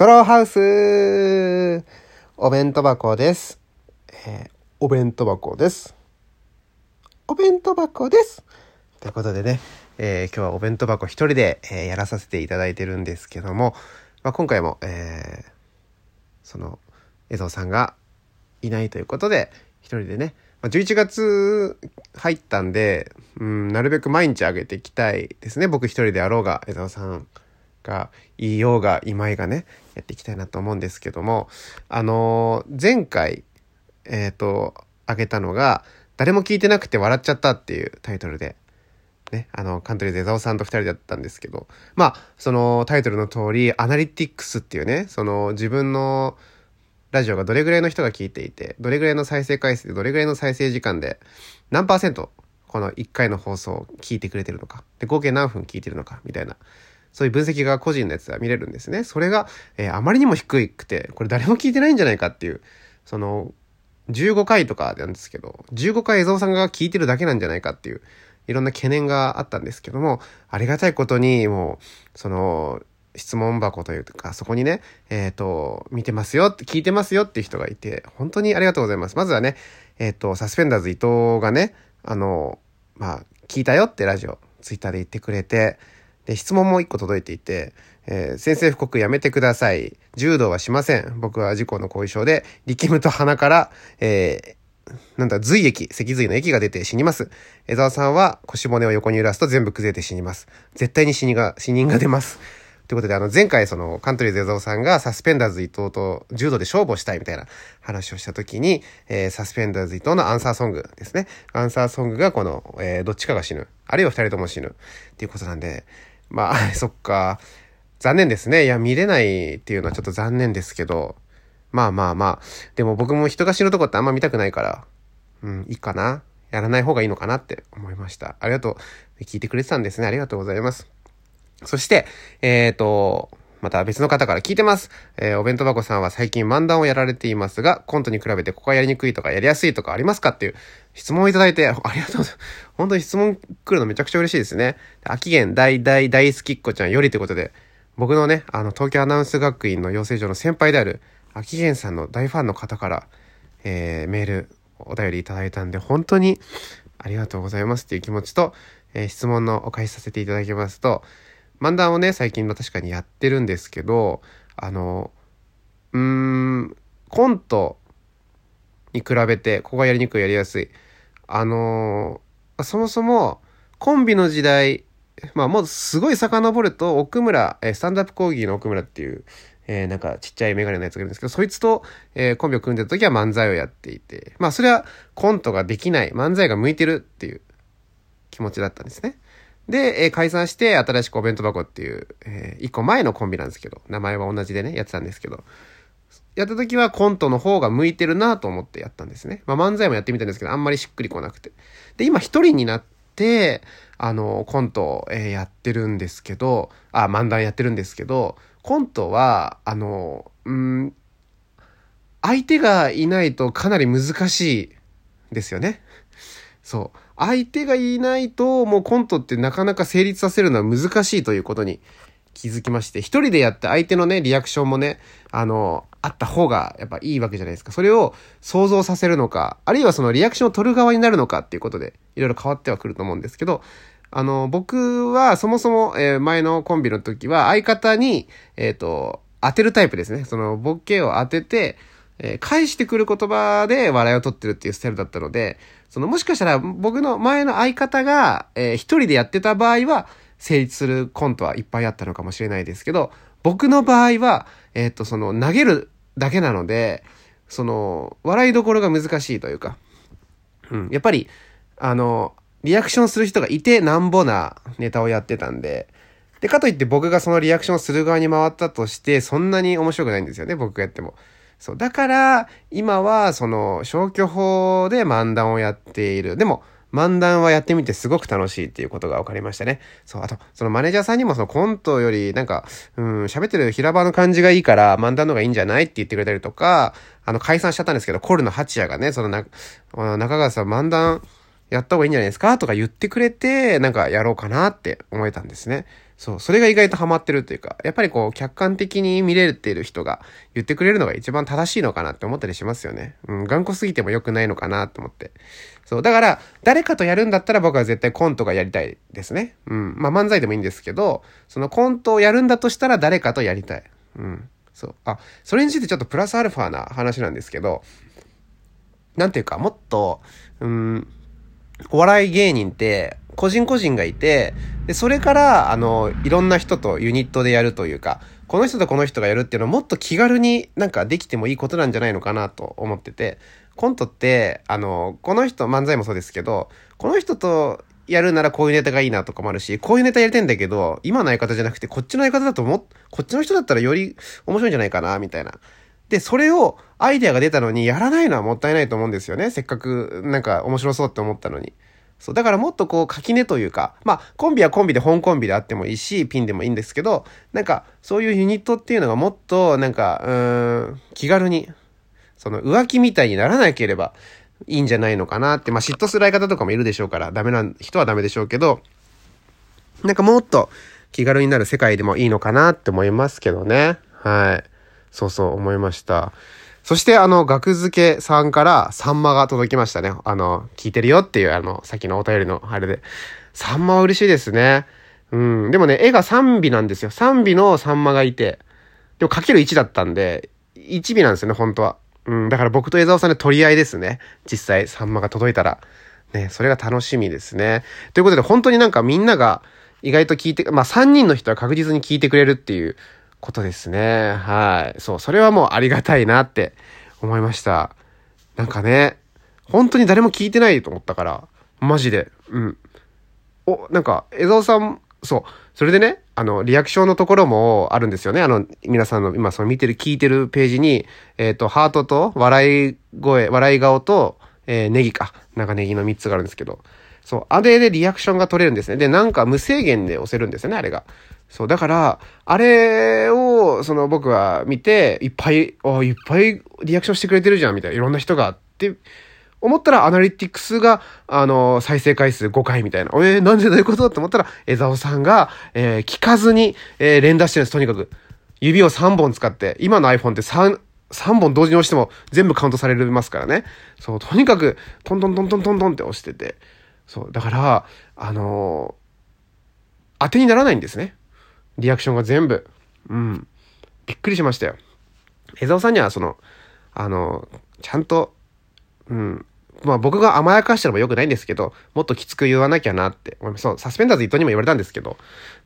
トローハウスお弁当箱です。えーお弁当箱です。お弁当箱です。ということでね、えー今日はお弁当箱一人で、えーやらさせていただいてるんですけども、まあ、今回も、えーその、江蔵さんがいないということで、一人でね、ま、11月入ったんで、うん、なるべく毎日上げていきたいですね。僕一人であろうが、江蔵さんがいようが、今井がね、やっていきたいなと思うんですけども、あのー前回、えっ、と、上げたのが、誰も聞いてなくて笑っちゃったっていうタイトルで、ね、あの、カントリーズ江沢さんと二人だったんですけど、まあ、そのタイトルの通り、アナリティクスっていうね、その自分のラジオがどれぐらいの人が聞いていて、どれぐらいの再生回数で、どれぐらいの再生時間で、何パーセント、この1回の放送を聞いてくれてるのか、で、合計何分聞いてるのか、みたいな、そういう分析が個人のやつは見れるんですね。それが、えーあまりにも低くて、これ誰も聞いてないんじゃないかっていう、その、15回とかなんですけど、15回江蔵さんが聞いてるだけなんじゃないかっていう、いろんな懸念があったんですけども、ありがたいことに、もう、その、質問箱というか、そこにね、えっ、と、見てますよって、聞いてますよっていう人がいて、本当にありがとうございます。まずはね、えっ、と、サスペンダーズ伊藤がね、あの、まあ、聞いたよってラジオ、ツイッターで言ってくれて、で、質問も一個届いていて、えー先生布告やめてください。柔道はしません。僕は事故の後遺症で、力むと鼻から、えーなんだ、髄液、脊髄の液が出て死にます。江沢さんは腰骨を横に揺らすと全部崩れて死にます。絶対に死にが、死人が出ます。ということで、あの、前回その、カントリーズ江沢さんがサスペンダーズ伊藤と柔道で勝負をしたいみたいな話をしたときに、えーサスペンダーズ伊藤のアンサーソングですね。アンサーソングがこの、えーどっちかが死ぬ。あるいは二人とも死ぬ。っていうことなんで、まあ、そっか。残念ですね。いや、見れないっていうのはちょっと残念ですけど、まあまあまあ。でも僕も人が死ぬとこってあんま見たくないから、うん、いいかな。やらない方がいいのかなって思いました。ありがとう。聞いてくれてたんですね。ありがとうございます。そして、えっ、と、また別の方から聞いてます。えーお弁当箱さんは最近漫談をやられていますが、コントに比べてここはやりにくいとかやりやすいとかありますかっていう質問をいただいて、ありがとうございます。本当に質問来るのめちゃくちゃ嬉しいですね。秋元大大大好きっ子ちゃんよりということで、僕のね、あの、東京アナウンス学院の養成所の先輩である、秋元さんの大ファンの方から、えーメール、お便りいただいたんで、本当にありがとうございますっていう気持ちと、えー質問のお返しさせていただきますと、漫談をね、最近の確かにやってるんですけど、あの、うーん、コントに比べて、ここがやりにくい、やりやすい。あのそもそも、コンビの時代、まあもうすごい遡ると、奥村、えスタンダップ講義の奥村っていう、えーなんかちっちゃいメガネのやつがいるんですけど、そいつと、えーコンビを組んでた時は漫才をやっていて、まあそれはコントができない、漫才が向いてるっていう気持ちだったんですね。で、え解散して新しくお弁当箱っていう、えー一個前のコンビなんですけど、名前は同じでね、やってたんですけど、やった時はコントの方が向いてるなと思ってやったんですね。まあ漫才もやってみたんですけど、あんまりしっくりこなくて。で、今一人になって、あの、コントを、えーやってるんですけど、あ、漫談やってるんですけど、コントは、あの、うん、相手がいないとかなり難しいですよね。そう。相手がいないと、もうコントってなかなか成立させるのは難しいということに気づきまして、一人でやって相手のね、リアクションもね、あの、あった方がやっぱいいわけじゃないですか。それを想像させるのか、あるいはそのリアクションを取る側になるのかっていうことで、いろいろ変わってはくると思うんですけど、あの、僕はそもそも、えー前のコンビの時は相方に、えっ、と、当てるタイプですね。その、ボケを当てて、えー返してくる言葉で笑いを取ってるっていうスタイルだったので、そのもしかしたら僕の前の相方が、えー一人でやってた場合は成立するコントはいっぱいあったのかもしれないですけど、僕の場合は、えっ、と、その投げるだけなので、その、笑いどころが難しいというか、うん、やっぱり、あの、リアクションする人がいてなんぼなネタをやってたんで、で、かといって僕がそのリアクションする側に回ったとして、そんなに面白くないんですよね、僕がやっても。そう。だから、今は、その、消去法で漫談をやっている。でも、漫談はやってみてすごく楽しいっていうことが分かりましたね。そう、あと、そのマネージャーさんにもそのコントより、なんか、うん、喋ってる平場の感じがいいから、漫談の方がいいんじゃないって言ってくれたりとか、あの、解散しちゃったんですけど、コルの八夜がね、そのな、あの中川さん漫談やった方がいいんじゃないですか？とか言ってくれて、なんかやろうかなって思えたんですね。そう、それが意外とハマってるというか、やっぱりこう、客観的に見れてる人が言ってくれるのが一番正しいのかなって思ったりしますよね。うん、頑固すぎても良くないのかなって思って。そう、だから、誰かとやるんだったら僕は絶対コントがやりたいですね。うん、まあ漫才でもいいんですけど、そのコントをやるんだとしたら誰かとやりたい。うん、そう。あ、それについてちょっとプラスアルファな話なんですけど、なんていうか、もっと、うん、お笑い芸人って、個人個人がいて、で、それから、あの、いろんな人とユニットでやるというか、この人とこの人がやるっていうのはもっと気軽になんかできてもいいことなんじゃないのかなと思ってて、コントって、あの、この人、漫才もそうですけど、この人とやるならこういうネタがいいなとかもあるし、こういうネタやりたいんだけど、今の相方じゃなくて、こっちの相方だとも、こっちの人だったらより面白いんじゃないかな、みたいな。で、それを、アイデアが出たのにやらないのはもったいないと思うんですよね。せっかく、なんか面白そうって思ったのに。そう。だからもっとこう、垣根というか、まあ、コンビはコンビで本コンビであってもいいし、ピンでもいいんですけど、なんか、そういうユニットっていうのがもっと、なんか、うん、気軽に、その浮気みたいにならなければいいんじゃないのかなって、まあ、嫉妬する相方とかもいるでしょうから、ダメな人はダメでしょうけど、なんかもっと気軽になる世界でもいいのかなって思いますけどね。はい。そうそう思いました。そしてあの、学付けさんからサンマが届きましたね。あの、聞いてるよっていうあの、さっきのお便りのあれで。サンマは嬉しいですね。うん。でもね、絵が3尾なんですよ。3尾のサンマがいて。でもかける1だったんで、1尾なんですよね、本当は。うん。だから僕と江沢さんで取り合いですね。実際、サンマが届いたら。ね、それが楽しみですね。ということで、本当になんかみんなが意外と聞いて、まあ3人の人は確実に聞いてくれるっていうことですね。はい。そう、それはもうありがたいなって思いました。なんかね、本当に誰も聞いてないと思ったから、マジで。うん。お、なんか、江蔵さん、そう。それでね、あの、リアクションのところもあるんですよね。あの、皆さんの今その見てる、聞いてるページに、えっ、ー、と、ハートと笑い声、笑い顔と、えー、ネギか。なんかネギの3つがあるんですけど。そう。あれでリアクションが取れるんですね。で、なんか無制限で押せるんですよね、あれが。そう、だから、あれを、その僕は見て、いっぱい、あいっぱいリアクションしてくれてるじゃん、みたいな。いろんな人が、って思ったら、アナリティクスが、あの、再生回数5回みたいな。えー、なんでどういうことって思ったら、江沢さんが、えー、聞かずに、えー、連打してるんです、とにかく。指を3本使って、今の iPhone って3、3本同時に押しても全部カウントされますからね。そう、とにかく、トントントントントントンって押してて。そう、だから、あのー、当てにならないんですね。リアクションが全部。うん。びっくりしましたよ。江沢さんにはその、あの、ちゃんと、うん。まあ僕が甘やかしたのも良くないんですけど、もっときつく言わなきゃなって。そう、サスペンダーズ伊藤にも言われたんですけど、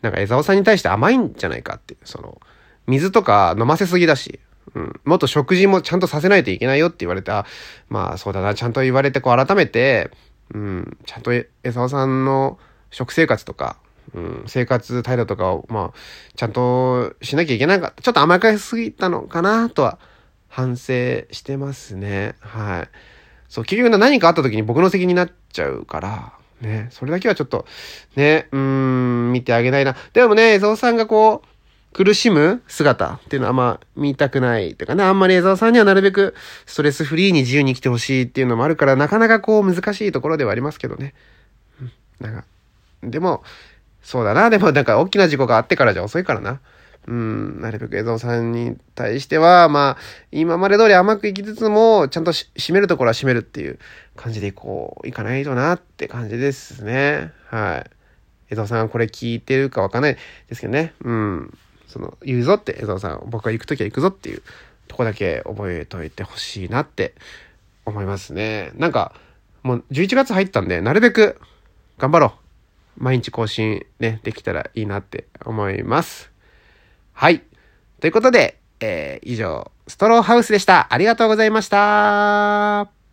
なんか江沢さんに対して甘いんじゃないかってその、水とか飲ませすぎだし、うん、もっと食事もちゃんとさせないといけないよって言われた、まあそうだな、ちゃんと言われてこう改めて、うん、ちゃんと江沢さんの食生活とか、うん、生活態度とかを、まあ、ちゃんとしなきゃいけなかった。ちょっと甘かすぎたのかなとは反省してますね。はい。そう、結局何かあった時に僕の責任になっちゃうから、ね、それだけはちょっと、ね、うーん、見てあげないな。でもね、江沢さんがこう、苦しむ姿っていうのはあんま見たくないっていうかね、あんまり江沢さんにはなるべくストレスフリーに自由に生きてほしいっていうのもあるから、なかなかこう難しいところではありますけどね。うん、なんか、でも、そうだな。でもなんか大きな事故があってからじゃ遅いからな。うん、なるべく江蔵さんに対しては、まあ、今まで通り甘くいきつつも、ちゃんと締めるところは締めるっていう感じでこう、いかないとなって感じですね。はい。江蔵さんこれ聞いてるかわかんないですけどね。うん。その、言うぞって、江蔵さん、僕が行くときは行くぞっていうとこだけ覚えといてほしいなって思いますね。なんか、もう11月入ったんで、なるべく頑張ろう。毎日更新ね、できたらいいなって思います。はい。ということで、えー、以上、ストローハウスでした。ありがとうございました。